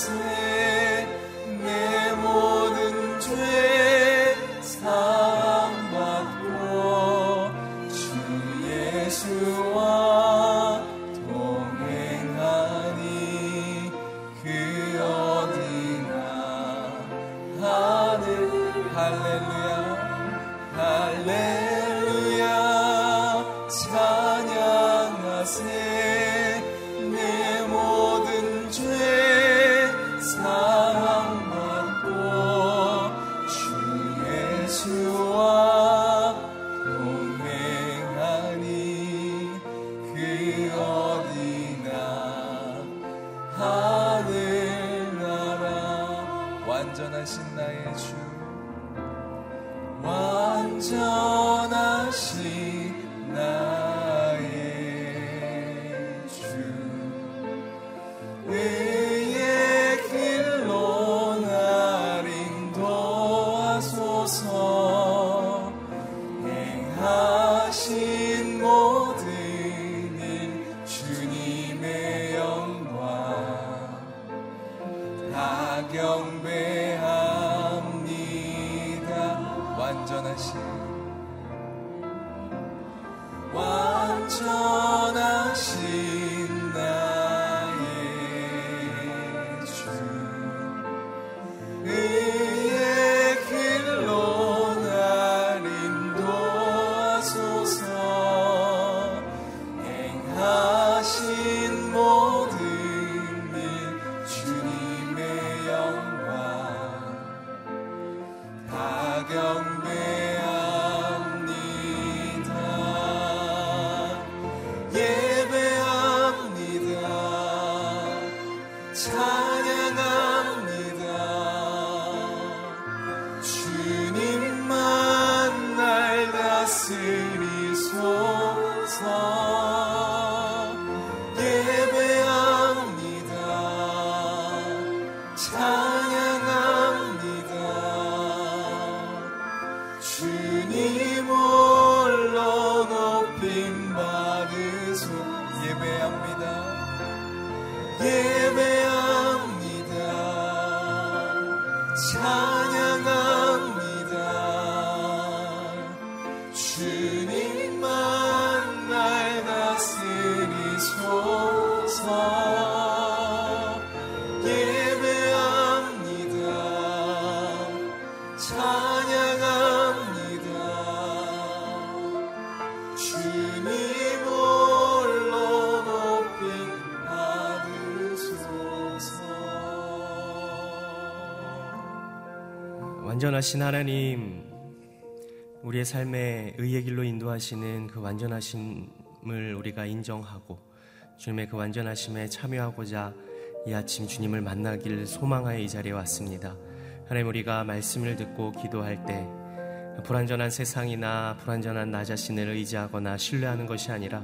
찬 양 완전하신 하나님, 우리의 삶에 의의 길로 인도하시는 그 완전하심을 우리가 인정하고 주님의 그 완전하심에 참여하고자 이 아침 주님을 만나길 소망하여 이 자리에 왔습니다. 하나님 우리가 말씀을 듣고 기도할 때 불완전한 세상이나 불완전한 나 자신을 의지하거나 신뢰하는 것이 아니라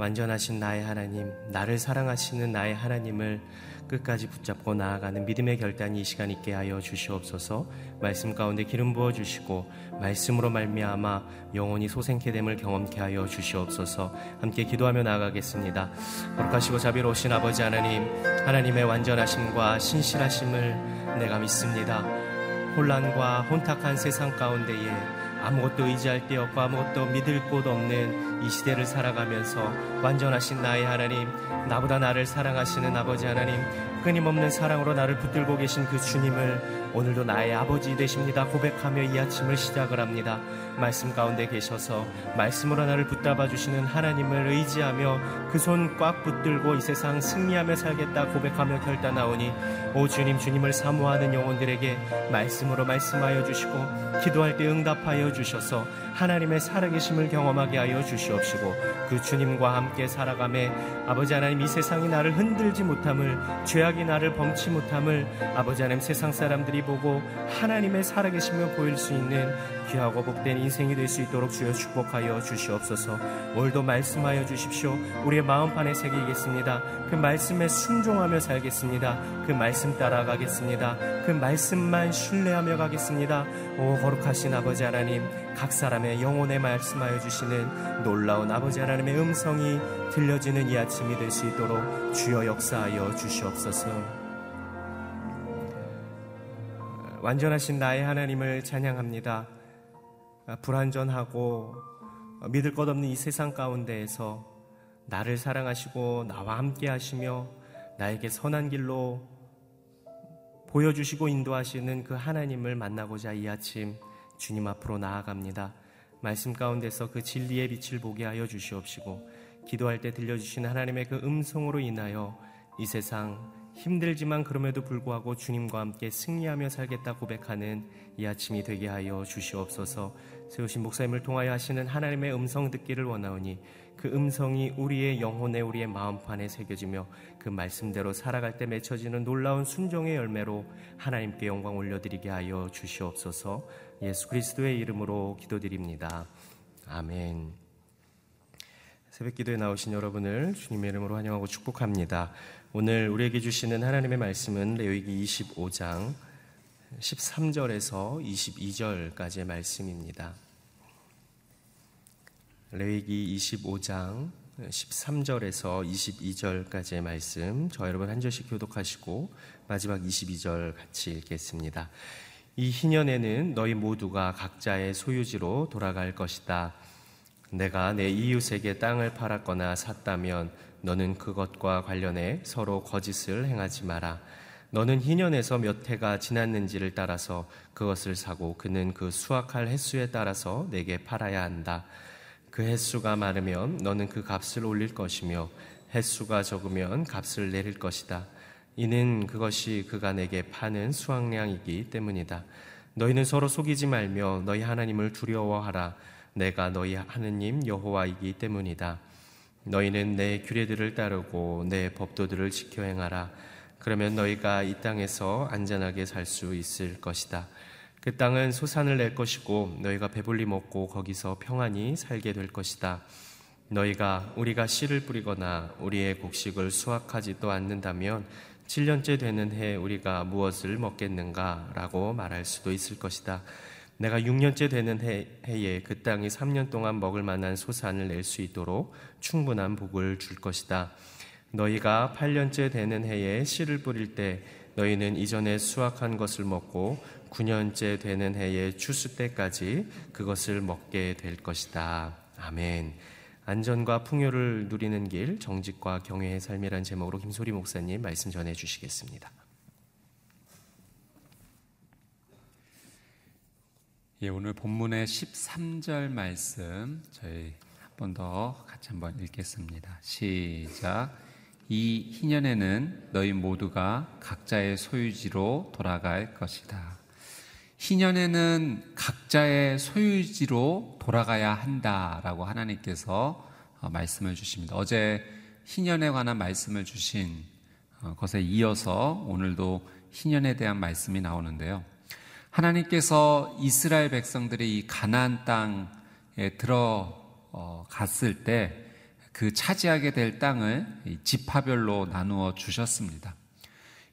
완전하신 나의 하나님, 나를 사랑하시는 나의 하나님을 끝까지 붙잡고 나아가는 믿음의 결단이 이 시간 있게 하여 주시옵소서. 말씀 가운데 기름 부어 주시고 말씀으로 말미암아 영원히 소생케 됨을 경험케 하여 주시옵소서. 함께 기도하며 나아가겠습니다. 거룩하시고 자비로우신 아버지 하나님, 하나님의 완전하심과 신실하심을 내가 믿습니다. 혼란과 혼탁한 세상 가운데에 아무것도 의지할 데 없고 아무것도 믿을 곳 없는 이 시대를 살아가면서 완전하신 나의 하나님, 나보다 나를 사랑하시는 아버지 하나님, 끊임없는 사랑으로 나를 붙들고 계신 그 주님을 오늘도 나의 아버지 되십니다. 고백하며 이 아침을 시작을 합니다. 말씀 가운데 계셔서 말씀으로 나를 붙잡아 주시는 하나님을 의지하며 그 손 꽉 붙들고 이 세상 승리하며 살겠다 고백하며 결단하오니 오 주님 주님을 사모하는 영혼들에게 말씀으로 말씀하여 주시고 기도할 때 응답하여 주셔서 하나님의 살아계심을 경험하게 하여 주시 옵시고 그 주님과 함께 살아감에 아버지 하나님 이 세상이 나를 흔들지 못함을 죄악이 나를 범치 못함을 아버지 하나님 세상 사람들이 보고 하나님의 살아계심을 보일 수 있는 귀하고 복된 인생이 될 수 있도록 주여 축복하여 주시옵소서. 오늘도 말씀하여 주십시오. 우리의 마음판에 새기겠습니다. 그 말씀에 순종하며 살겠습니다. 그 말씀 따라가겠습니다. 그 말씀만 신뢰하며 가겠습니다. 오 거룩하신 아버지 하나님, 각 사람의 영혼에 말씀하여 주시는 놀라운 아버지 하나님의 음성이 들려지는 이 아침이 될 수 있도록 주여 역사하여 주시옵소서. 완전하신 나의 하나님을 찬양합니다. 아, 불완전하고 믿을 것 없는 이 세상 가운데에서 나를 사랑하시고 나와 함께 하시며 나에게 선한 길로 보여주시고 인도하시는 그 하나님을 만나고자 이 아침 주님 앞으로 나아갑니다. 말씀 가운데서 그 진리의 빛을 보게 하여 주시옵시고 기도할 때 들려주시는 하나님의 그 음성으로 인하여 이 세상 힘들지만 그럼에도 불구하고 주님과 함께 승리하며 살겠다 고백하는 이 아침이 되게 하여 주시옵소서. 세우신 목사님을 통하여 하시는 하나님의 음성 듣기를 원하오니 그 음성이 우리의 영혼에 우리의 마음판에 새겨지며 그 말씀대로 살아갈 때 맺혀지는 놀라운 순종의 열매로 하나님께 영광 올려드리게 하여 주시옵소서. 예수 그리스도의 이름으로 기도드립니다. 아멘. 새벽 기도에 나오신 여러분을 주님의 이름으로 환영하고 축복합니다. 오늘 우리에게 주시는 하나님의 말씀은 레위기 25장 13절에서 22절까지의 말씀입니다. 레위기 25장 13절에서 22절까지의 말씀 저 여러분 한 절씩 교독하시고 마지막 22절 같이 읽겠습니다. 이 희년에는 너희 모두가 각자의 소유지로 돌아갈 것이다. 내가 내 이웃에게 땅을 팔았거나 샀다면 너는 그것과 관련해 서로 거짓을 행하지 마라. 너는 희년에서 몇 해가 지났는지를 따라서 그것을 사고 그는 그 수확할 횟수에 따라서 내게 팔아야 한다. 그 횟수가 많으면 너는 그 값을 올릴 것이며 횟수가 적으면 값을 내릴 것이다. 이는 그것이 그가 내게 파는 수확량이기 때문이다. 너희는 서로 속이지 말며 너희 하나님을 두려워하라. 내가 너희 하느님 여호와이기 때문이다. 너희는 내 규례들을 따르고 내 법도들을 지켜 행하라. 그러면 너희가 이 땅에서 안전하게 살 수 있을 것이다. 그 땅은 소산을 낼 것이고 너희가 배불리 먹고 거기서 평안히 살게 될 것이다. 너희가 우리가 씨를 뿌리거나 우리의 곡식을 수확하지도 않는다면 7년째 되는 해 우리가 무엇을 먹겠는가? 라고 말할 수도 있을 것이다. 내가 6년째 되는 해, 해에 그 땅이 3년 동안 먹을 만한 소산을 낼 수 있도록 충분한 복을 줄 것이다. 너희가 8년째 되는 해에 씨를 뿌릴 때 너희는 이전에 수확한 것을 먹고 9년째 되는 해에 추수 때까지 그것을 먹게 될 것이다. 아멘. 안전과 풍요를 누리는 길, 정직과 경외의 삶이란 제목으로 김소리 목사님 말씀 전해 주시겠습니다. 예, 오늘 본문의 13절 말씀 저희 한 번 더 같이 한번 읽겠습니다. 시작. 이 희년에는 너희 모두가 각자의 소유지로 돌아갈 것이다. 희년에는 각자의 소유지로 돌아가야 한다라고 하나님께서 어, 말씀을 주십니다. 어제 희년에 관한 말씀을 주신 어, 것에 이어서 오늘도 희년에 대한 말씀이 나오는데요. 하나님께서 이스라엘 백성들이 이 가나안 땅에 들어갔을 때 그 차지하게 될 땅을 지파별로 나누어 주셨습니다.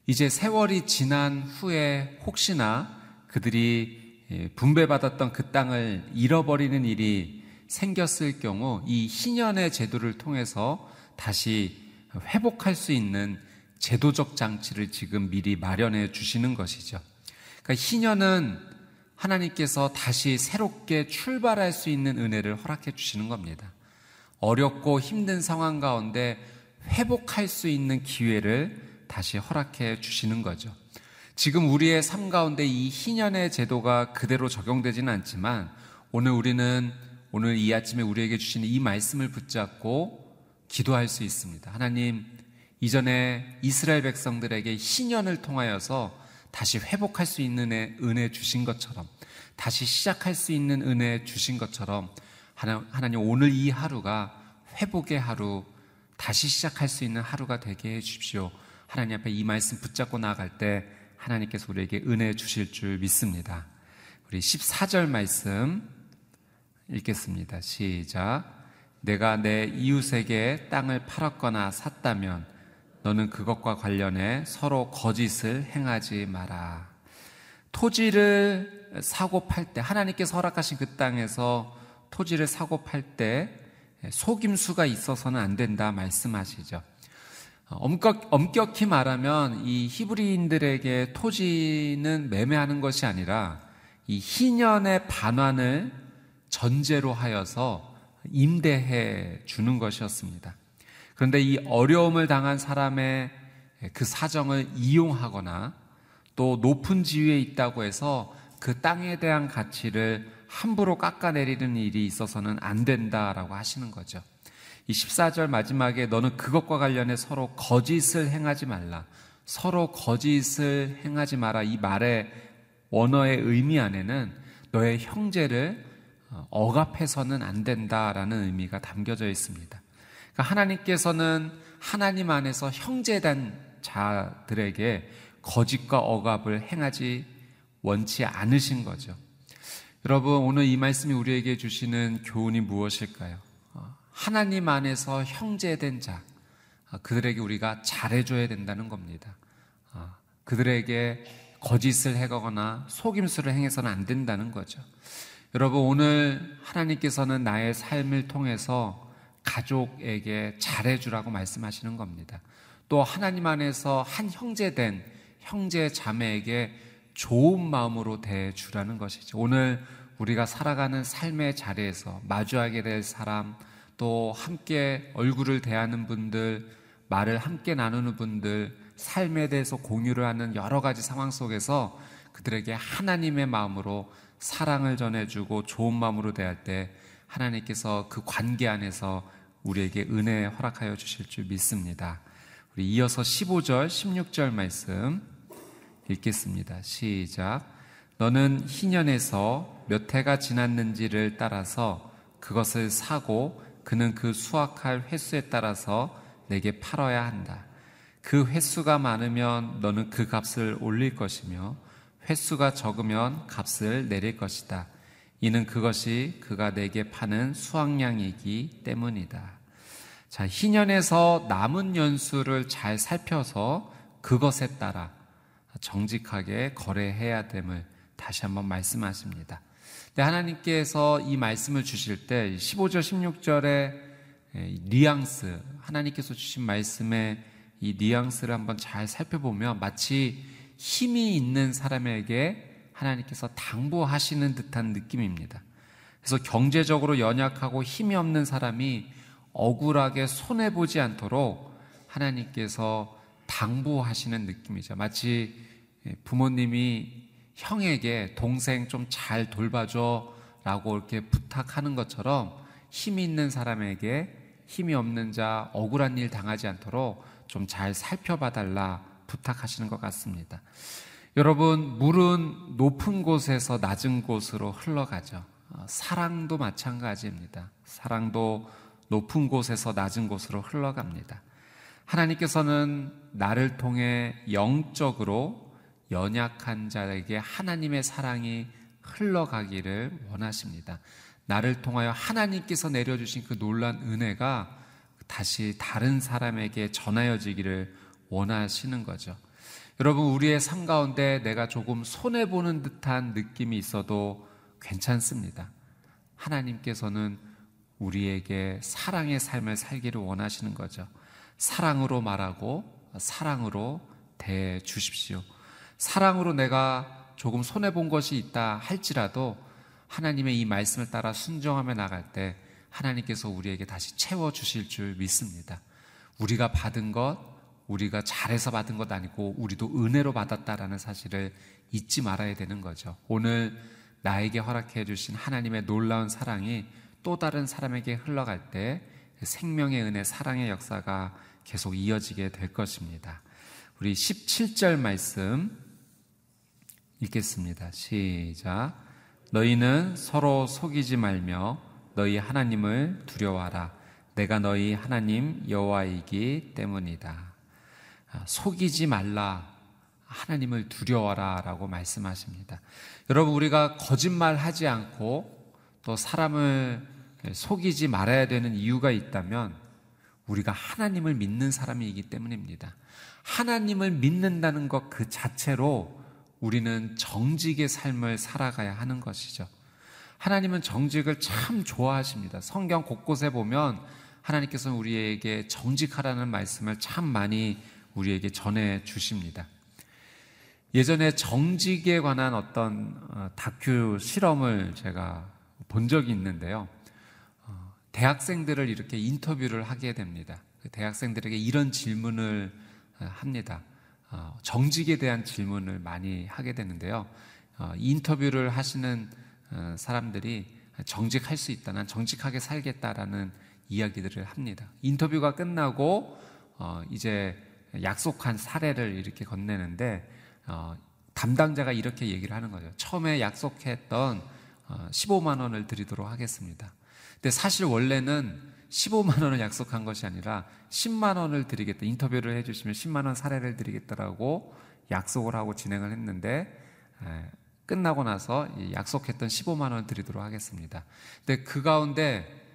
이제 세월이 지난 후에 혹시나 그들이 예, 분배받았던 그 땅을 잃어버리는 일이 생겼을 경우 이 희년의 제도를 통해서 다시 회복할 수 있는 제도적 장치를 지금 미리 마련해 주시는 것이죠. 그러니까 희년은 하나님께서 다시 새롭게 출발할 수 있는 은혜를 허락해 주시는 겁니다. 어렵고 힘든 상황 가운데 회복할 수 있는 기회를 다시 허락해 주시는 거죠. 지금 우리의 삶 가운데 이 희년의 제도가 그대로 적용되지는 않지만 오늘 우리는 오늘 이 아침에 우리에게 주시는 이 말씀을 붙잡고 기도할 수 있습니다. 하나님, 이전에 이스라엘 백성들에게 희년을 통하여서 다시 회복할 수 있는 은혜 주신 것처럼 다시 시작할 수 있는 은혜 주신 것처럼 하나님 오늘 이 하루가 회복의 하루 다시 시작할 수 있는 하루가 되게 해 주십시오. 하나님 앞에 이 말씀 붙잡고 나아갈 때 하나님께서 우리에게 은혜 주실 줄 믿습니다. 우리 14절 말씀 읽겠습니다. 시작. 내가 내 이웃에게 땅을 팔았거나 샀다면 너는 그것과 관련해 서로 거짓을 행하지 마라. 토지를 사고 팔 때, 하나님께서 허락하신 그 땅에서 토지를 사고 팔 때 속임수가 있어서는 안 된다 말씀하시죠. 엄격, 엄격히 말하면 이 히브리인들에게 토지는 매매하는 것이 아니라 이 희년의 반환을 전제로 하여서 임대해 주는 것이었습니다. 그런데 이 어려움을 당한 사람의 그 사정을 이용하거나 또 높은 지위에 있다고 해서 그 땅에 대한 가치를 함부로 깎아내리는 일이 있어서는 안 된다라고 하시는 거죠. 이 14절 마지막에 너는 그것과 관련해 서로 거짓을 행하지 말라. 서로 거짓을 행하지 마라. 이 말의 원어의 의미 안에는 너의 형제를 어, 억압해서는 안 된다라는 의미가 담겨져 있습니다. 그러니까 하나님께서는 하나님 안에서 형제된 자들에게 거짓과 억압을 행하지 원치 않으신 거죠. 여러분, 오늘 이 말씀이 우리에게 주시는 교훈이 무엇일까요? 하나님 안에서 형제된 자, 아, 그들에게 우리가 잘해줘야 된다는 겁니다. 아, 그들에게 거짓을 해거나 속임수를 행해서는 안 된다는 거죠. 여러분, 오늘 하나님께서는 나의 삶을 통해서 가족에게 잘해주라고 말씀하시는 겁니다. 또 하나님 안에서 한 형제된 형제 자매에게 좋은 마음으로 대해주라는 것이죠. 오늘 우리가 살아가는 삶의 자리에서 마주하게 될 사람, 또 함께 얼굴을 대하는 분들, 말을 함께 나누는 분들, 삶에 대해서 공유를 하는 여러 가지 상황 속에서 그들에게 하나님의 마음으로 사랑을 전해주고 좋은 마음으로 대할 때 하나님께서 그 관계 안에서 우리에게 은혜 허락하여 주실 줄 믿습니다. 우리 이어서 15절, 16절 말씀 읽겠습니다. 시작. 너는 희년에서 몇 해가 지났는지를 따라서 그것을 사고 그는 그 수확할 횟수에 따라서 내게 팔아야 한다. 그 횟수가 많으면 너는 그 값을 올릴 것이며 횟수가 적으면 값을 내릴 것이다. 이는 그것이 그가 내게 파는 수확량이기 때문이다. 자, 희년에서 남은 연수를 잘 살펴서 그것에 따라 정직하게 거래해야 됨을 다시 한번 말씀하십니다. 근데 하나님께서 이 말씀을 주실 때 15절, 16절의 뉘앙스, 하나님께서 주신 말씀의 이 뉘앙스를 한번 잘 살펴보면 마치 힘이 있는 사람에게 하나님께서 당부하시는 듯한 느낌입니다. 그래서 경제적으로 연약하고 힘이 없는 사람이 억울하게 손해보지 않도록 하나님께서 당부하시는 느낌이죠. 마치 부모님이 형에게 동생 좀 잘 돌봐줘 라고 이렇게 부탁하는 것처럼 힘이 있는 사람에게 힘이 없는 자, 억울한 일 당하지 않도록 좀 잘 살펴봐 달라 부탁하시는 것 같습니다. 여러분, 물은 높은 곳에서 낮은 곳으로 흘러가죠. 어, 사랑도 마찬가지입니다. 사랑도 높은 곳에서 낮은 곳으로 흘러갑니다. 하나님께서는 나를 통해 영적으로 연약한 자에게 하나님의 사랑이 흘러가기를 원하십니다. 나를 통하여 하나님께서 내려주신 그 놀란 은혜가 다시 다른 사람에게 전하여지기를 원하시는 거죠. 여러분, 우리의 삶 가운데 내가 조금 손해보는 듯한 느낌이 있어도 괜찮습니다. 하나님께서는 우리에게 사랑의 삶을 살기를 원하시는 거죠. 사랑으로 말하고 사랑으로 대 주십시오. 사랑으로 내가 조금 손해본 것이 있다 할지라도 하나님의 이 말씀을 따라 순종하며 나갈 때 하나님께서 우리에게 다시 채워주실 줄 믿습니다. 우리가 받은 것, 우리가 잘해서 받은 것 아니고 우리도 은혜로 받았다라는 사실을 잊지 말아야 되는 거죠. 오늘 나에게 허락해 주신 하나님의 놀라운 사랑이 또 다른 사람에게 흘러갈 때 생명의 은혜, 사랑의 역사가 계속 이어지게 될 것입니다. 우리 17절 말씀 읽겠습니다. 시작. 너희는 서로 속이지 말며 너희 하나님을 두려워하라. 내가 너희 하나님 여호와이기 때문이다. 아, 속이지 말라. 하나님을 두려워라 라고 말씀하십니다. 여러분 우리가 거짓말 하지 않고 또 사람을 속이지 말아야 되는 이유가 있다면 우리가 하나님을 믿는 사람이기 때문입니다. 하나님을 믿는다는 것 그 자체로 우리는 정직의 삶을 살아가야 하는 것이죠. 하나님은 정직을 참 좋아하십니다. 성경 곳곳에 보면 하나님께서 우리에게 정직하라는 말씀을 참 많이 우리에게 전해 주십니다. 예전에 정직에 관한 어떤 어, 다큐 실험을 제가 본 적이 있는데요. 어, 대학생들을 이렇게 인터뷰를 하게 됩니다. 그 대학생들에게 이런 질문을 어, 합니다. 정직에 대한 질문을 많이 하게 되는데요. 인터뷰를 하시는 사람들이 정직할 수 있다. 난 정직하게 살겠다라는 이야기들을 합니다. 인터뷰가 끝나고 이제 약속한 사례를 이렇게 건네는데 어, 담당자가 이렇게 얘기를 하는 거죠. 처음에 약속했던 어, 15만 원을 드리도록 하겠습니다. 근데 사실 원래는 15만 원을 약속한 것이 아니라 10만 원을 드리겠다. 인터뷰를 해주시면 10만 원 사례를 드리겠다라고 약속을 하고 진행을 했는데 에, 끝나고 나서 약속했던 15만 원 드리도록 하겠습니다. 근데 그 가운데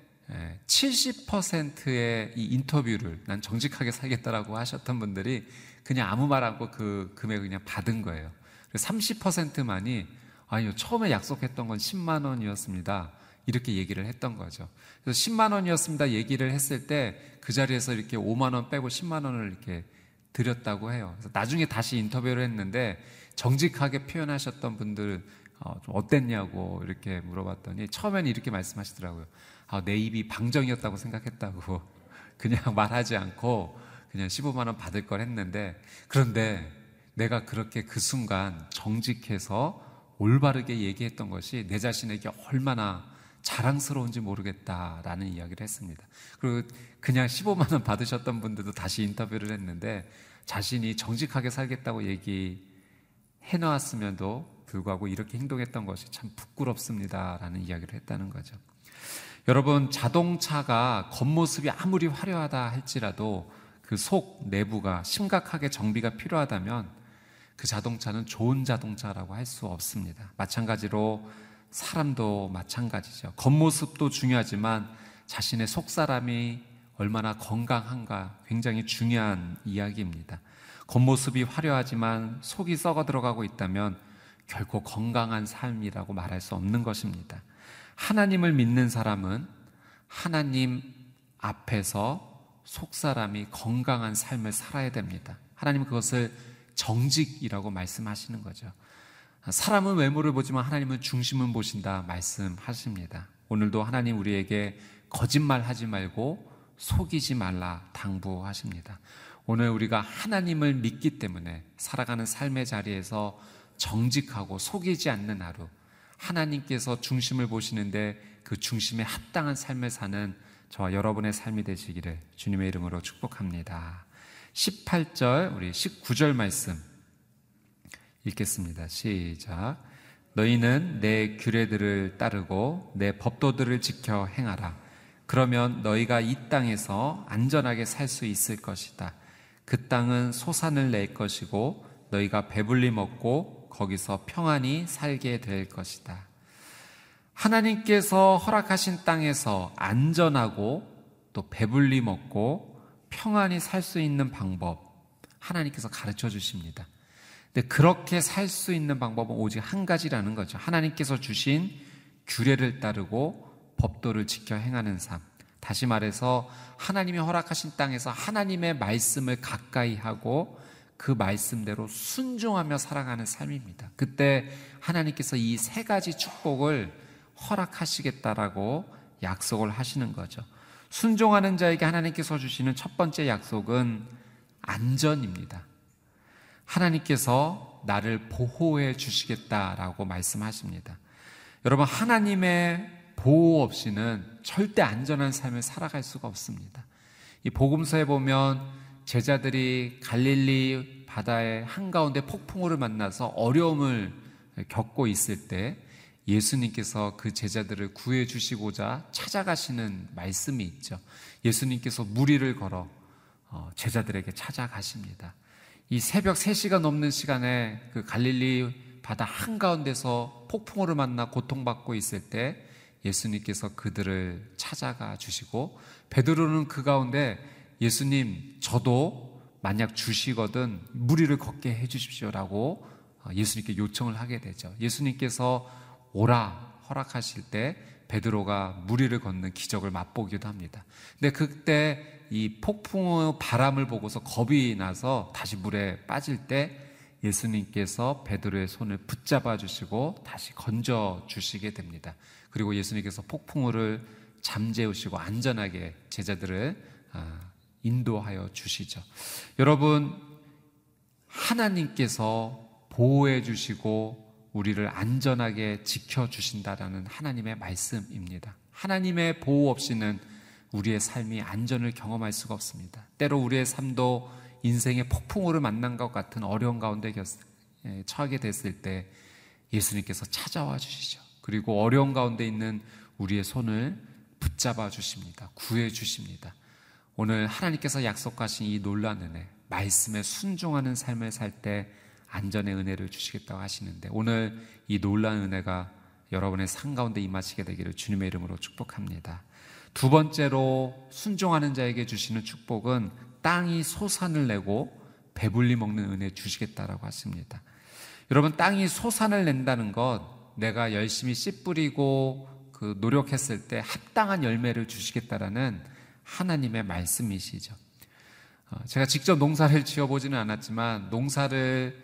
70%의 이 인터뷰를 난 정직하게 살겠다라고 하셨던 분들이 그냥 아무 말 않고 그 금액을 그냥 받은 거예요. 30%만이 아니요, 처음에 약속했던 건 10만 원이었습니다. 이렇게 얘기를 했던 거죠. 그래서 10만 원이었습니다. 얘기를 했을 때 그 자리에서 이렇게 5만 원 빼고 10만 원을 이렇게 드렸다고 해요. 그래서 나중에 다시 인터뷰를 했는데 정직하게 표현하셨던 분들 어, 좀 어땠냐고 이렇게 물어봤더니 처음에는 이렇게 말씀하시더라고요. 아, 내 입이 방정이었다고 생각했다고 그냥 말하지 않고 그냥 15만 원 받을 걸 했는데 그런데 내가 그렇게 그 순간 정직해서 올바르게 얘기했던 것이 내 자신에게 얼마나 자랑스러운지 모르겠다라는 이야기를 했습니다. 그리고 그냥 15만 원 받으셨던 분들도 다시 인터뷰를 했는데 자신이 정직하게 살겠다고 얘기해 놨으면도 불구하고 이렇게 행동했던 것이 참 부끄럽습니다라는 이야기를 했다는 거죠. 여러분 자동차가 겉모습이 아무리 화려하다 할지라도 그 속 내부가 심각하게 정비가 필요하다면 그 자동차는 좋은 자동차라고 할 수 없습니다. 마찬가지로 사람도 마찬가지죠. 겉모습도 중요하지만 자신의 속 사람이 얼마나 건강한가 굉장히 중요한 이야기입니다. 겉모습이 화려하지만 속이 썩어 들어가고 있다면 결코 건강한 삶이라고 말할 수 없는 것입니다. 하나님을 믿는 사람은 하나님 앞에서 속사람이 건강한 삶을 살아야 됩니다. 하나님은 그것을 정직이라고 말씀하시는 거죠. 사람은 외모를 보지만 하나님은 중심은 보신다 말씀하십니다. 오늘도 하나님 우리에게 거짓말 하지 말고 속이지 말라 당부하십니다. 오늘 우리가 하나님을 믿기 때문에 살아가는 삶의 자리에서 정직하고 속이지 않는 하루, 하나님께서 중심을 보시는데 그 중심에 합당한 삶을 사는 저와 여러분의 삶이 되시기를 주님의 이름으로 축복합니다. 18절, 우리 19절 말씀 읽겠습니다. 시작. 너희는 내 규례들을 따르고 내 법도들을 지켜 행하라. 그러면 너희가 이 땅에서 안전하게 살 수 있을 것이다. 그 땅은 소산을 낼 것이고 너희가 배불리 먹고 거기서 평안히 살게 될 것이다. 하나님께서 허락하신 땅에서 안전하고 또 배불리 먹고 평안히 살 수 있는 방법 하나님께서 가르쳐 주십니다. 근데 그렇게 살 수 있는 방법은 오직 한 가지라는 거죠. 하나님께서 주신 규례를 따르고 법도를 지켜 행하는 삶. 다시 말해서 하나님이 허락하신 땅에서 하나님의 말씀을 가까이 하고 그 말씀대로 순종하며 살아가는 삶입니다. 그때 하나님께서 이 세 가지 축복을 허락하시겠다라고 약속을 하시는 거죠. 순종하는 자에게 하나님께서 주시는 첫 번째 약속은 안전입니다. 하나님께서 나를 보호해 주시겠다라고 말씀하십니다. 여러분, 하나님의 보호 없이는 절대 안전한 삶을 살아갈 수가 없습니다. 이 복음서에 보면 제자들이 갈릴리 바다의 한가운데 폭풍우를 만나서 어려움을 겪고 있을 때 예수님께서 그 제자들을 구해 주시고자 찾아가시는 말씀이 있죠. 예수님께서 무리를 걸어 어, 제자들에게 찾아가십니다. 이 새벽 3시가 넘는 시간에 그 갈릴리 바다 한가운데서 폭풍우를 만나 고통받고 있을 때 예수님께서 그들을 찾아가 주시고 베드로는 그 가운데 예수님 저도 만약 주시거든 무리를 걷게 해 주십시오라고 어, 예수님께 요청을 하게 되죠. 예수님께서 오라 허락하실 때 베드로가 무리를 걷는 기적을 맛보기도 합니다. 근데 그때 이 폭풍의 바람을 보고서 겁이 나서 다시 물에 빠질 때 예수님께서 베드로의 손을 붙잡아 주시고 다시 건져 주시게 됩니다. 그리고 예수님께서 폭풍우를 잠재우시고 안전하게 제자들을 아, 인도하여 주시죠. 여러분 하나님께서 보호해 주시고 우리를 안전하게 지켜 주신다라는 하나님의 말씀입니다. 하나님의 보호 없이는 우리의 삶이 안전을 경험할 수가 없습니다. 때로 우리의 삶도 인생의 폭풍우를 만난 것 같은 어려운 가운데 예, 처하게 됐을 때 예수님께서 찾아와 주시죠. 그리고 어려운 가운데 있는 우리의 손을 붙잡아 주십니다. 구해 주십니다. 오늘 하나님께서 약속하신 이 놀란 은혜, 말씀에 순종하는 삶을 살 때 안전의 은혜를 주시겠다고 하시는데 오늘 이 놀라운 은혜가 여러분의 삶 가운데 임하시게 되기를 주님의 이름으로 축복합니다. 두 번째로 순종하는 자에게 주시는 축복은 땅이 소산을 내고 배불리 먹는 은혜 주시겠다라고 하십니다. 여러분 땅이 소산을 낸다는 것 내가 열심히 씨 뿌리고 그 노력했을 때 합당한 열매를 주시겠다라는 하나님의 말씀이시죠. 어, 제가 직접 농사를 지어보지는 않았지만 농사를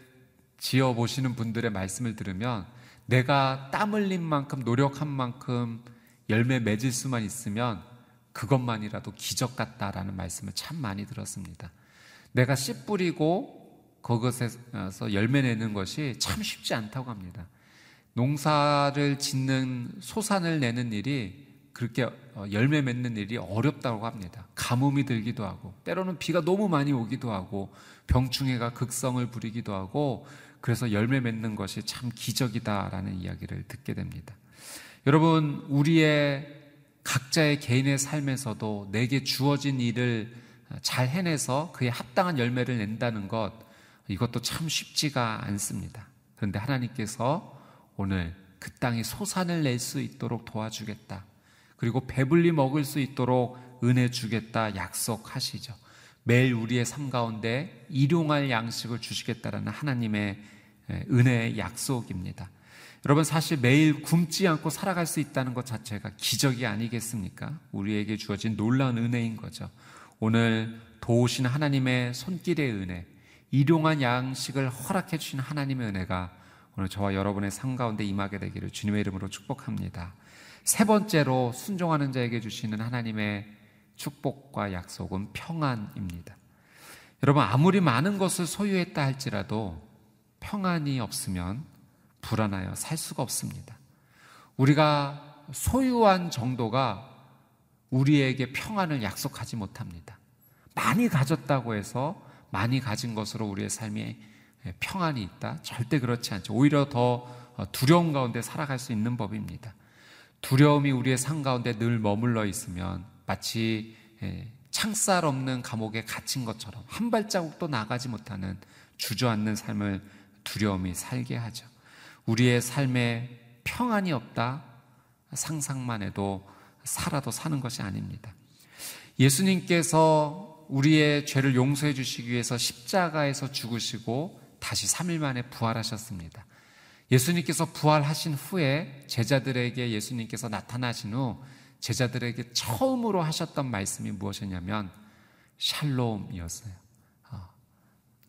지어 보시는 분들의 말씀을 들으면 내가 땀 흘린 만큼 노력한 만큼 열매 맺을 수만 있으면 그것만이라도 기적 같다라는 말씀을 참 많이 들었습니다. 내가 씨 뿌리고 그것에서 열매 내는 것이 참 쉽지 않다고 합니다. 농사를 짓는 소산을 내는 일이 그렇게 어, 열매 맺는 일이 어렵다고 합니다. 가뭄이 들기도 하고, 때로는 비가 너무 많이 오기도 하고, 병충해가 극성을 부리기도 하고, 그래서 열매 맺는 것이 참 기적이다라는 이야기를 듣게 됩니다. 여러분, 우리의 각자의 개인의 삶에서도 내게 주어진 일을 잘 해내서 그에 합당한 열매를 낸다는 것, 이것도 참 쉽지가 않습니다. 그런데 하나님께서 오늘 그 땅에 소산을 낼 수 있도록 도와주겠다. 그리고 배불리 먹을 수 있도록 은혜 주겠다 약속하시죠. 매일 우리의 삶 가운데 일용할 양식을 주시겠다라는 하나님의 은혜의 약속입니다. 여러분 사실 매일 굶지 않고 살아갈 수 있다는 것 자체가 기적이 아니겠습니까? 우리에게 주어진 놀라운 은혜인 거죠. 오늘 도우신 하나님의 손길의 은혜, 일용한 양식을 허락해 주신 하나님의 은혜가 오늘 저와 여러분의 삶 가운데 임하게 되기를 주님의 이름으로 축복합니다. 세 번째로 순종하는 자에게 주시는 하나님의 축복과 약속은 평안입니다. 여러분, 아무리 많은 것을 소유했다 할지라도 평안이 없으면 불안하여 살 수가 없습니다. 우리가 소유한 정도가 우리에게 평안을 약속하지 못합니다. 많이 가졌다고 해서 많이 가진 것으로 우리의 예, 평안이 있다? 절대 그렇지 않죠. 오히려 더 어, 두려움 가운데 살아갈 수 있는 법입니다. 두려움이 우리의 삶 가운데 늘 머물러 있으면 마치 예, 창살 없는 감옥에 갇힌 것처럼 한 발자국도 나가지 못하는 주저앉는 삶을 두려움이 살게 하죠. 우리의 삶에 평안이 없다 상상만 해도 살아도 사는 것이 아닙니다. 예수님께서 우리의 죄를 용서해 주시기 위해서 십자가에서 죽으시고 다시 3일 만에 부활하셨습니다. 예수님께서 부활하신 후에 제자들에게 예수님께서 나타나신 후 제자들에게 처음으로 하셨던 말씀이 무엇이냐면 샬롬이었어요. 어,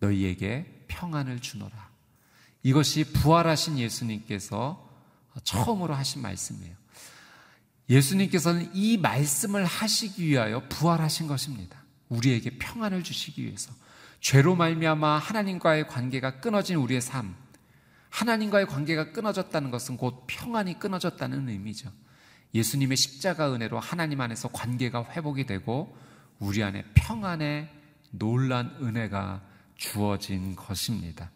너희에게 평안을 주노라. 이것이 부활하신 예수님께서 처음으로 하신 말씀이에요. 예수님께서는 이 말씀을 하시기 위하여 부활하신 것입니다. 우리에게 평안을 주시기 위해서. 죄로 말미암아 하나님과의 관계가 끊어진 우리의 삶, 하나님과의 관계가 끊어졌다는 것은 곧 평안이 끊어졌다는 의미죠. 예수님의 십자가 은혜로 하나님 안에서 관계가 회복이 되고 우리 안에 평안의 놀란 은혜가 주어진 것입니다.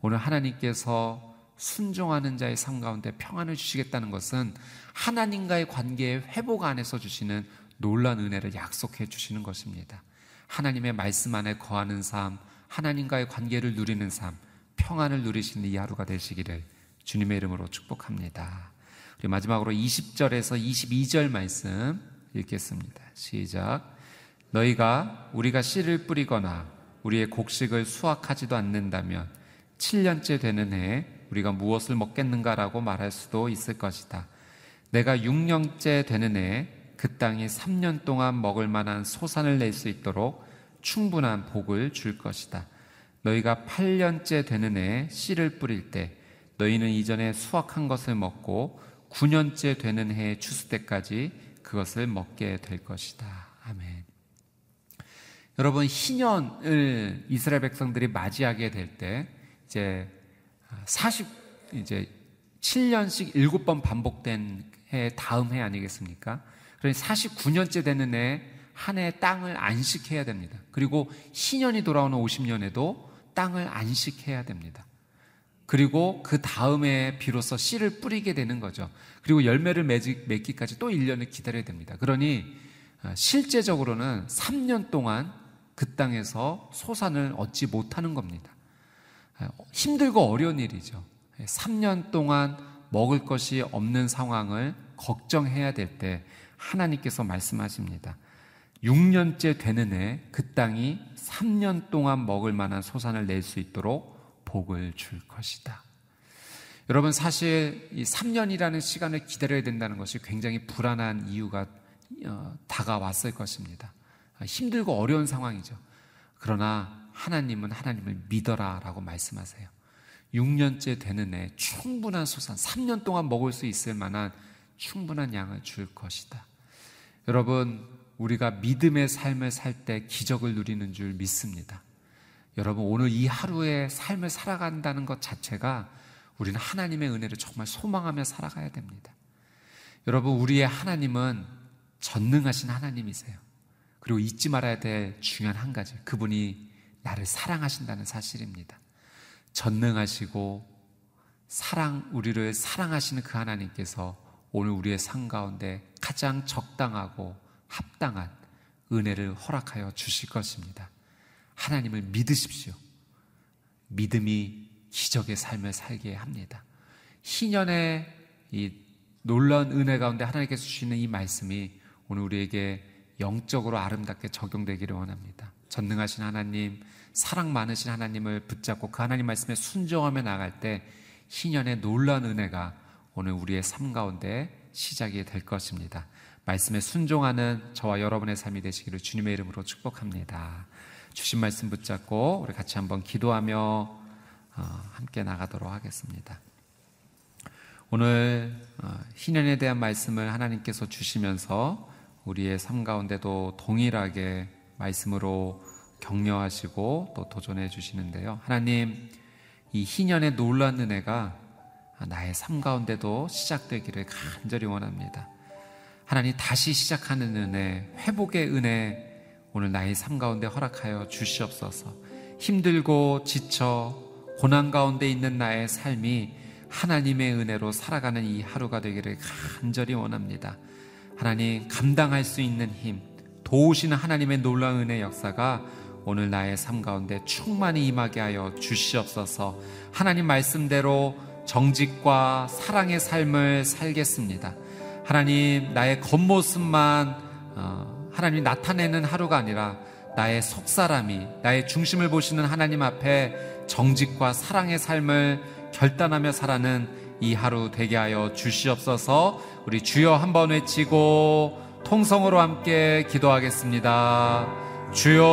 오늘 하나님께서 순종하는 자의 삶 가운데 평안을 주시겠다는 것은 하나님과의 관계의 회복 안에서 주시는 놀란 은혜를 약속해 주시는 것입니다. 하나님의 말씀 안에 거하는 삶, 하나님과의 관계를 누리는 삶, 평안을 누리시는 이 하루가 되시기를 주님의 이름으로 축복합니다. 우리 마지막으로 20절에서 22절 말씀 읽겠습니다. 시작. 너희가 우리가 씨를 뿌리거나 우리의 곡식을 수확하지도 않는다면 7년째 되는 해에 우리가 무엇을 먹겠는가라고 말할 수도 있을 것이다. 내가 6년째 되는 해에 그 땅이 3년 동안 먹을 만한 소산을 낼 수 있도록 충분한 복을 줄 것이다. 너희가 8년째 되는 해에 씨를 뿌릴 때 너희는 이전에 수확한 것을 먹고 9년째 되는 해의 추수 때까지 그것을 먹게 될 것이다. 아멘. 여러분, 희년을 이스라엘 백성들이 맞이하게 될 때, 이제 40, 이제 7년씩 7번 반복된 해 다음 해 아니겠습니까? 그러니 49년째 되는 해 한 해 땅을 안식해야 됩니다. 그리고 희년이 돌아오는 50년에도 땅을 안식해야 됩니다. 그리고 그 다음에 비로소 씨를 뿌리게 되는 거죠. 그리고 열매를 맺기까지 또 1년을 기다려야 됩니다. 그러니 어, 실제적으로는 3년 동안 그 땅에서 소산을 얻지 못하는 겁니다. 어, 힘들고 어려운 일이죠. 3년 동안 먹을 것이 없는 상황을 걱정해야 될 때 하나님께서 말씀하십니다. 6년째 되는 해 그 땅이 3년 동안 먹을 만한 소산을 낼 수 있도록 복을 줄 것이다. 여러분 사실 이 3년이라는 시간을 기다려야 된다는 것이 굉장히 불안한 이유가 어, 다가왔을 것입니다. 힘들고 어려운 상황이죠. 그러나 하나님은 하나님을 믿어라 라고 말씀하세요. 6년째 되는 해 충분한 소산, 3년 동안 먹을 수 있을 만한 충분한 양을 줄 것이다. 여러분, 우리가 믿음의 삶을 살 때 기적을 누리는 줄 믿습니다. 여러분, 오늘 이 하루의 삶을 살아간다는 것 자체가 우리는 하나님의 은혜를 정말 소망하며 살아가야 됩니다. 여러분, 우리의 하나님은 전능하신 하나님이세요. 그리고 잊지 말아야 될 중요한 한 가지. 그분이 나를 사랑하신다는 사실입니다. 전능하시고 사랑, 우리를 사랑하시는 그 하나님께서 오늘 우리의 삶 가운데 가장 적당하고 합당한 은혜를 허락하여 주실 것입니다. 하나님을 믿으십시오. 믿음이 기적의 삶을 살게 합니다. 희년의 이 놀라운 은혜 가운데 하나님께서 주시는 이 말씀이 오늘 우리에게 영적으로 아름답게 적용되기를 원합니다. 전능하신 하나님, 사랑 많으신 하나님을 붙잡고 그 하나님 말씀에 순종하며 나갈 때 희년의 놀라운 은혜가 오늘 우리의 삶 가운데 시작이 될 것입니다. 말씀에 순종하는 저와 여러분의 삶이 되시기를 주님의 이름으로 축복합니다. 주신 말씀 붙잡고 우리 같이 한번 기도하며 어, 함께 나가도록 하겠습니다. 오늘 어, 희년에 대한 말씀을 하나님께서 주시면서 우리의 삶 가운데도 동일하게 말씀으로 격려하시고 또 도전해 주시는데요. 하나님, 이 희년의 놀란 은혜가 나의 삶 가운데도 시작되기를 간절히 원합니다. 하나님 다시 시작하는 은혜, 회복의 은혜, 오늘 나의 삶 가운데 허락하여 주시옵소서. 힘들고 지쳐 고난 가운데 있는 나의 삶이 하나님의 은혜로 살아가는 이 하루가 되기를 간절히 원합니다. 하나님 감당할 수 있는 힘, 도우시는 하나님의 놀라운 은혜 역사가 오늘 나의 삶 가운데 충만히 임하게 하여 주시옵소서. 하나님 말씀대로 정직과 사랑의 삶을 살겠습니다. 하나님 나의 겉모습만 어, 하나님 나타내는 하루가 아니라 나의 속사람이 나의 중심을 보시는 하나님 앞에 정직과 사랑의 삶을 결단하며 살아는 이 하루 되게 하여 주시옵소서. 우리 주여 한번 외치고 통성으로 함께 기도하겠습니다. 주여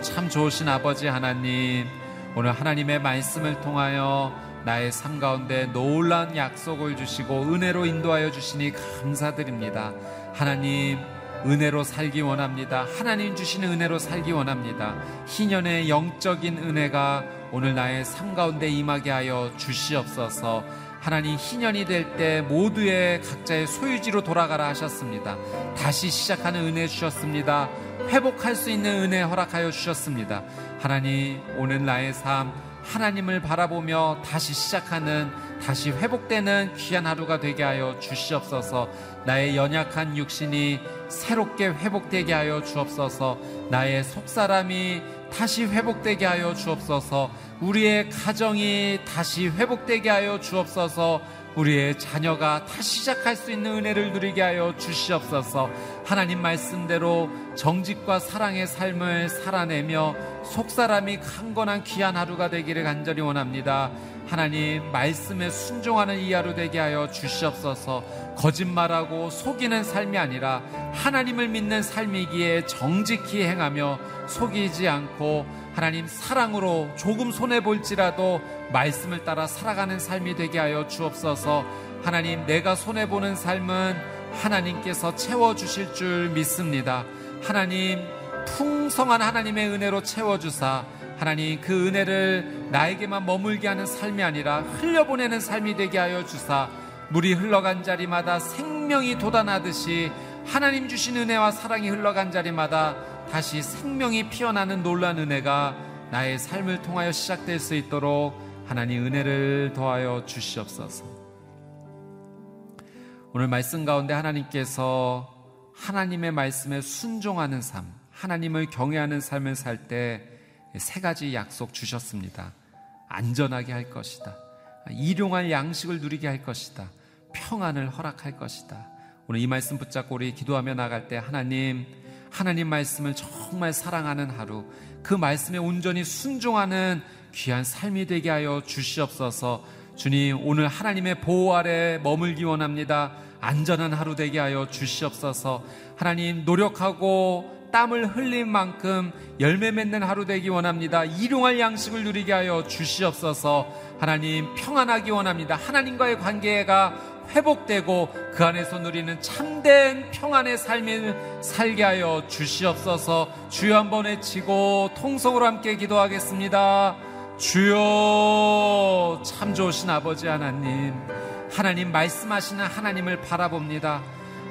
참 좋으신 아버지 하나님 오늘 하나님의 말씀을 통하여 나의 삶 가운데 놀란 약속을 주시고 은혜로 인도하여 주시니 감사드립니다. 하나님 은혜로 살기 원합니다. 하나님 주시는 은혜로 살기 원합니다. 희년의 영적인 은혜가 오늘 나의 삶 가운데 임하게 하여 주시옵소서. 하나님 희년이 될 때 모두의 각자의 소유지로 돌아가라 하셨습니다. 다시 시작하는 은혜 주셨습니다. 회복할 수 있는 은혜 허락하여 주셨습니다. 하나님 오늘 나의 삶 하나님을 바라보며 다시 시작하는 다시 회복되는 귀한 하루가 되게 하여 주시옵소서. 나의 연약한 육신이 새롭게 회복되게 하여 주옵소서. 나의 속사람이 다시 회복되게 하여 주옵소서. 우리의 가정이 다시 회복되게 하여 주옵소서. 우리의 자녀가 다시 시작할 수 있는 은혜를 누리게 하여 주시옵소서. 하나님 말씀대로 정직과 사랑의 삶을 살아내며 속사람이 강건한 귀한 하루가 되기를 간절히 원합니다. 하나님 말씀에 순종하는 이 하루 되게 하여 주시옵소서. 거짓말하고 속이는 삶이 아니라 하나님을 믿는 삶이기에 정직히 행하며 속이지 않고 하나님 사랑으로 조금 손해 볼지라도 말씀을 따라 살아가는 삶이 되게 하여 주옵소서. 하나님 내가 손해 보는 삶은 하나님께서 채워 주실 줄 믿습니다. 하나님 풍성한 하나님의 은혜로 채워 주사 하나님 그 은혜를 나에게만 머물게 하는 삶이 아니라 흘려보내는 삶이 되게 하여 주사 물이 흘러간 자리마다 생명이 돋아나듯이 하나님 주신 은혜와 사랑이 흘러간 자리마다 다시 생명이 피어나는 놀란 은혜가 나의 삶을 통하여 시작될 수 있도록 하나님 은혜를 더하여 주시옵소서. 오늘 말씀 가운데 하나님께서 하나님의 말씀에 순종하는 삶, 하나님을 경외하는 삶을 살 때 세 가지 약속 주셨습니다. 안전하게 할 것이다. 일용할 양식을 누리게 할 것이다. 평안을 허락할 것이다. 오늘 이 말씀 붙잡고 우리 기도하며 나갈 때 하나님, 하나님 말씀을 정말 사랑하는 하루, 그 말씀에 온전히 순종하는 귀한 삶이 되게 하여 주시옵소서. 주님, 오늘 하나님의 보호 아래 머물기 원합니다. 안전한 하루 되게 하여 주시옵소서. 하나님, 노력하고 땀을 흘린 만큼 열매 맺는 하루 되기 원합니다. 일용할 양식을 누리게 하여 주시옵소서. 하나님, 평안하기 원합니다. 하나님과의 관계가 회복되고 그 안에서 누리는 참된 평안의 삶을 살게 하여 주시옵소서 주여 한번 외치고 통성으로 함께 기도하겠습니다. 주여 참 좋으신 아버지 하나님 하나님 말씀하시는 하나님을 바라봅니다.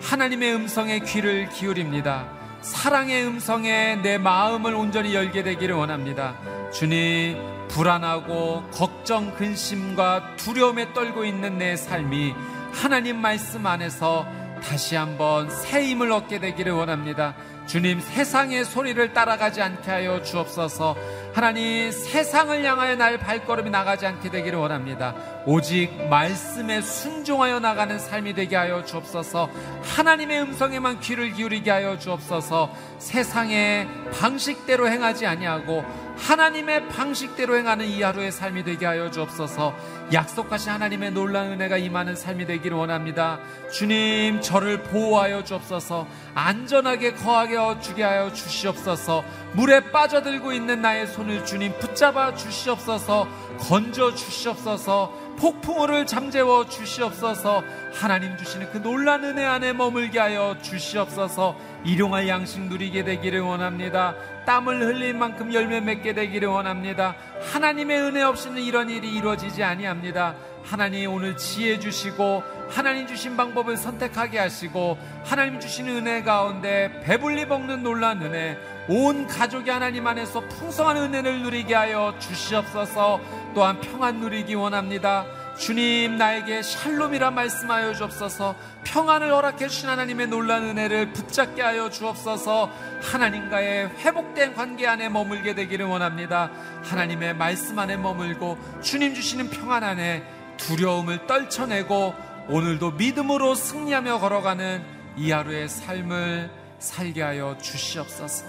하나님의 음성에 귀를 기울입니다. 사랑의 음성에 내 마음을 온전히 열게 되기를 원합니다. 주님, 불안하고 걱정, 근심과 두려움에 떨고 있는 내 삶이 하나님 말씀 안에서 다시 한번 새 힘을 얻게 되기를 원합니다. 주님 세상의 소리를 따라가지 않게 하여 주옵소서. 하나님 세상을 향하여 날 발걸음이 나가지 않게 되기를 원합니다. 오직 말씀에 순종하여 나가는 삶이 되게 하여 주옵소서. 하나님의 음성에만 귀를 기울이게 하여 주옵소서. 세상의 방식대로 행하지 아니하고 하나님의 방식대로 행하는 이 하루의 삶이 되게 하여 주옵소서. 약속하신 하나님의 놀라운 은혜가 임하는 삶이 되기를 원합니다. 주님, 저를 보호하여 주옵소서. 안전하게 거하게 주게 하여 주시옵소서. 물에 빠져들고 있는 나의 손을 주님 붙잡아 주시옵소서. 건져 주시옵소서. 폭풍우를 잠재워 주시옵소서 하나님 주시는 그 놀란 은혜 안에 머물게 하여 주시옵소서 일용할 양식 누리게 되기를 원합니다 땀을 흘린 만큼 열매 맺게 되기를 원합니다 하나님의 은혜 없이는 이런 일이 이루어지지 아니합니다 하나님 오늘 지혜 주시고 하나님 주신 방법을 선택하게 하시고 하나님 주신 은혜 가운데 배불리 먹는 놀란 은혜 온 가족이 하나님 안에서 풍성한 은혜를 누리게 하여 주시옵소서. 또한 평안 누리기 원합니다. 주님 나에게 샬롬이라 말씀하여 주옵소서. 평안을 허락해 주신 하나님의 놀란 은혜를 붙잡게 하여 주옵소서. 하나님과의 회복된 관계 안에 머물게 되기를 원합니다. 하나님의 말씀 안에 머물고 주님 주시는 평안 안에 두려움을 떨쳐내고 오늘도 믿음으로 승리하며 걸어가는 이 하루의 삶을 살게 하여 주시옵소서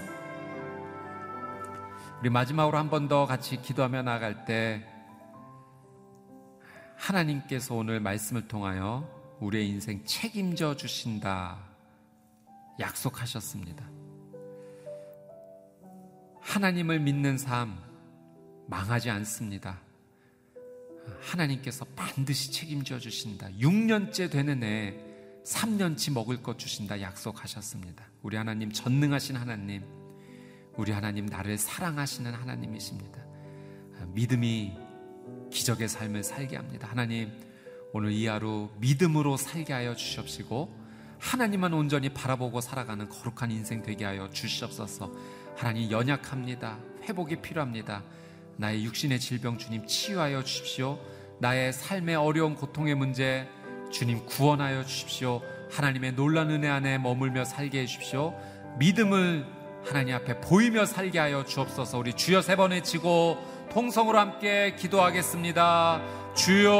우리 마지막으로 한 번 더 같이 기도하며 나갈 때 하나님께서 오늘 말씀을 통하여 우리의 인생 책임져 주신다 약속하셨습니다. 하나님을 믿는 삶 망하지 않습니다. 하나님께서 반드시 책임져 주신다. 6년째 되는 해 3년치 먹을 것 주신다 약속하셨습니다. 우리 하나님 전능하신 하나님, 우리 하나님 나를 사랑하시는 하나님이십니다. 믿음이 기적의 삶을 살게 합니다. 하나님, 오늘 이 하루 믿음으로 살게 하여 주시옵시고, 하나님만 온전히 바라보고 살아가는 거룩한 인생 되게 하여 주시옵소서. 하나님 연약합니다. 회복이 필요합니다. 나의 육신의 질병 주님 치유하여 주십시오. 나의 삶의 어려운 고통의 문제 주님 구원하여 주십시오. 하나님의 놀란 은혜 안에 머물며 살게 해 주십시오. 믿음을 하나님 앞에 보이며 살게 하여 주옵소서. 우리 주여 세 번 외치고 통성으로 함께 기도하겠습니다. 주여,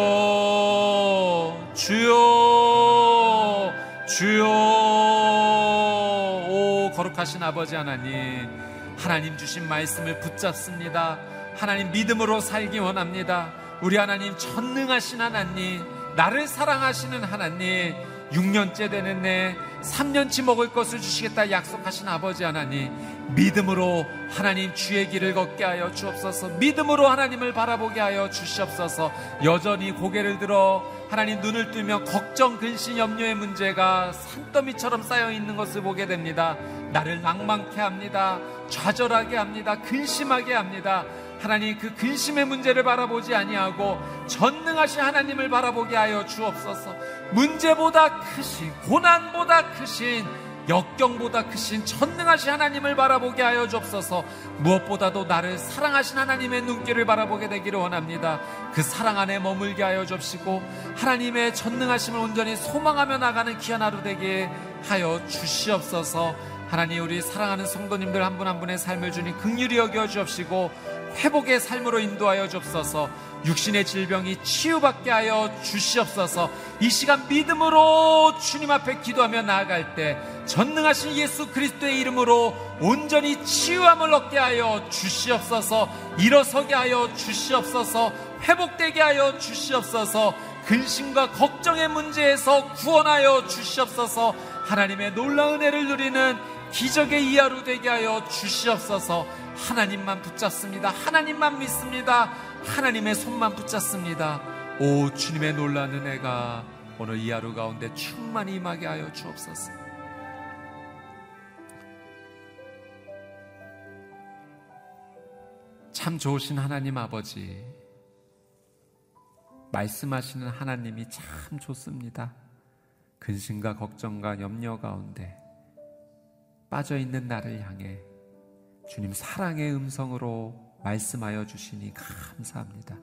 주여, 주여, 오, 거룩하신 아버지 하나님, 하나님 주신 말씀을 붙잡습니다. 하나님 믿음으로 살기 원합니다. 우리 하나님 전능하신 하나님, 나를 사랑하시는 하나님, 6년째 되는 내 3년치 먹을 것을 주시겠다 약속하신 아버지 하나님, 믿음으로 하나님 주의 길을 걷게 하여 주옵소서. 믿음으로 하나님을 바라보게 하여 주시옵소서. 여전히 고개를 들어 하나님 눈을 뜨면 걱정, 근심, 염려의 문제가 산더미처럼 쌓여 있는 것을 보게 됩니다. 나를 낭망케 합니다. 좌절하게 합니다. 근심하게 합니다. 하나님 그 근심의 문제를 바라보지 아니하고 전능하신 하나님을 바라보게 하여 주옵소서. 문제보다 크신 고난보다 크신 역경보다 크신 전능하신 하나님을 바라보게 하여 주옵소서 무엇보다도 나를 사랑하신 하나님의 눈길을 바라보게 되기를 원합니다. 그 사랑 안에 머물게 하여 주옵시고 하나님의 전능하심을 온전히 소망하며 나가는 귀한 하루 되게 하여 주시옵소서 하나님 우리 사랑하는 성도님들 한 분한 분의 삶을 주님 극률이 여겨 주옵시고 회복의 삶으로 인도하여 주옵소서. 육신의 질병이 치유받게 하여 주시옵소서. 이 시간 믿음으로 주님 앞에 기도하며 나아갈 때 전능하신 예수 그리스도의 이름으로 온전히 치유함을 얻게 하여 주시옵소서. 일어서게 하여 주시옵소서. 회복되게 하여 주시옵소서. 근심과 걱정의 문제에서 구원하여 주시옵소서. 하나님의 놀라운 은혜를 누리는 기적의 이하로 되게 하여 주시옵소서 하나님만 붙잡습니다. 하나님만 믿습니다. 하나님의 손만 붙잡습니다. 오 주님의 놀라운 은혜가 오늘 이 하루 가운데 충만히 임하게 하여 주옵소서. 참 좋으신 하나님 아버지 말씀하시는 하나님이 참 좋습니다. 근심과 걱정과 염려 가운데 빠져 있는 나를 향해 주님 사랑의 음성으로 말씀하여 주시니 감사합니다.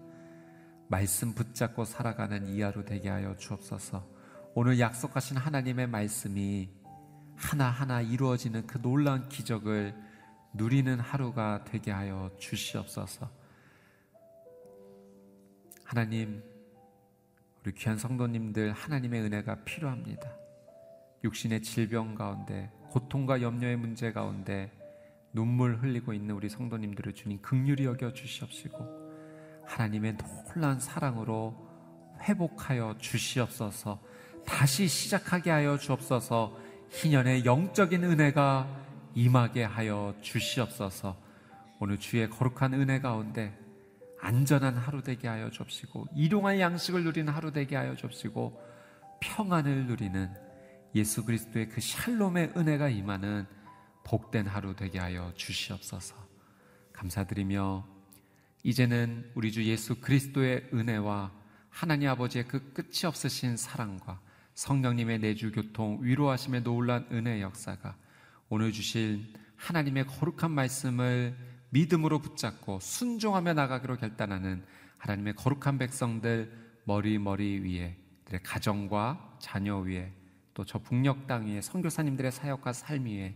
말씀 붙잡고 살아가는 이하로 되게 하여 주옵소서. 오늘 약속하신 하나님의 말씀이 하나하나 이루어지는 그 놀라운 기적을 누리는 하루가 되게 하여 주시옵소서. 하나님, 우리 귀한 성도님들 하나님의 은혜가 필요합니다. 육신의 질병 가운데 고통과 염려의 문제 가운데 눈물 흘리고 있는 우리 성도님들을 주님 극률이 여겨 주시옵시고 하나님의 놀라운 사랑으로 회복하여 주시옵소서 다시 시작하게 하여 주옵소서 희년의 영적인 은혜가 임하게 하여 주시옵소서. 오늘 주의 거룩한 은혜 가운데 안전한 하루 되게 하여 주옵시고 일용할 양식을 누리는 하루 되게 하여 주옵시고 평안을 누리는 예수 그리스도의 그 샬롬의 은혜가 임하는 복된 하루 되게 하여 주시옵소서. 감사드리며 이제는 우리 주 예수 그리스도의 은혜와 하나님 아버지의 그 끝이 없으신 사랑과 성령님의 내주 교통, 위로하심의 놀란 은혜의 역사가 오늘 주실 하나님의 거룩한 말씀을 믿음으로 붙잡고 순종하며 나가기로 결단하는 하나님의 거룩한 백성들 머리 머리 위에 들의 가정과 자녀 위에 또 저 북녘 땅 위에 선교사님들의 사역과 삶 위에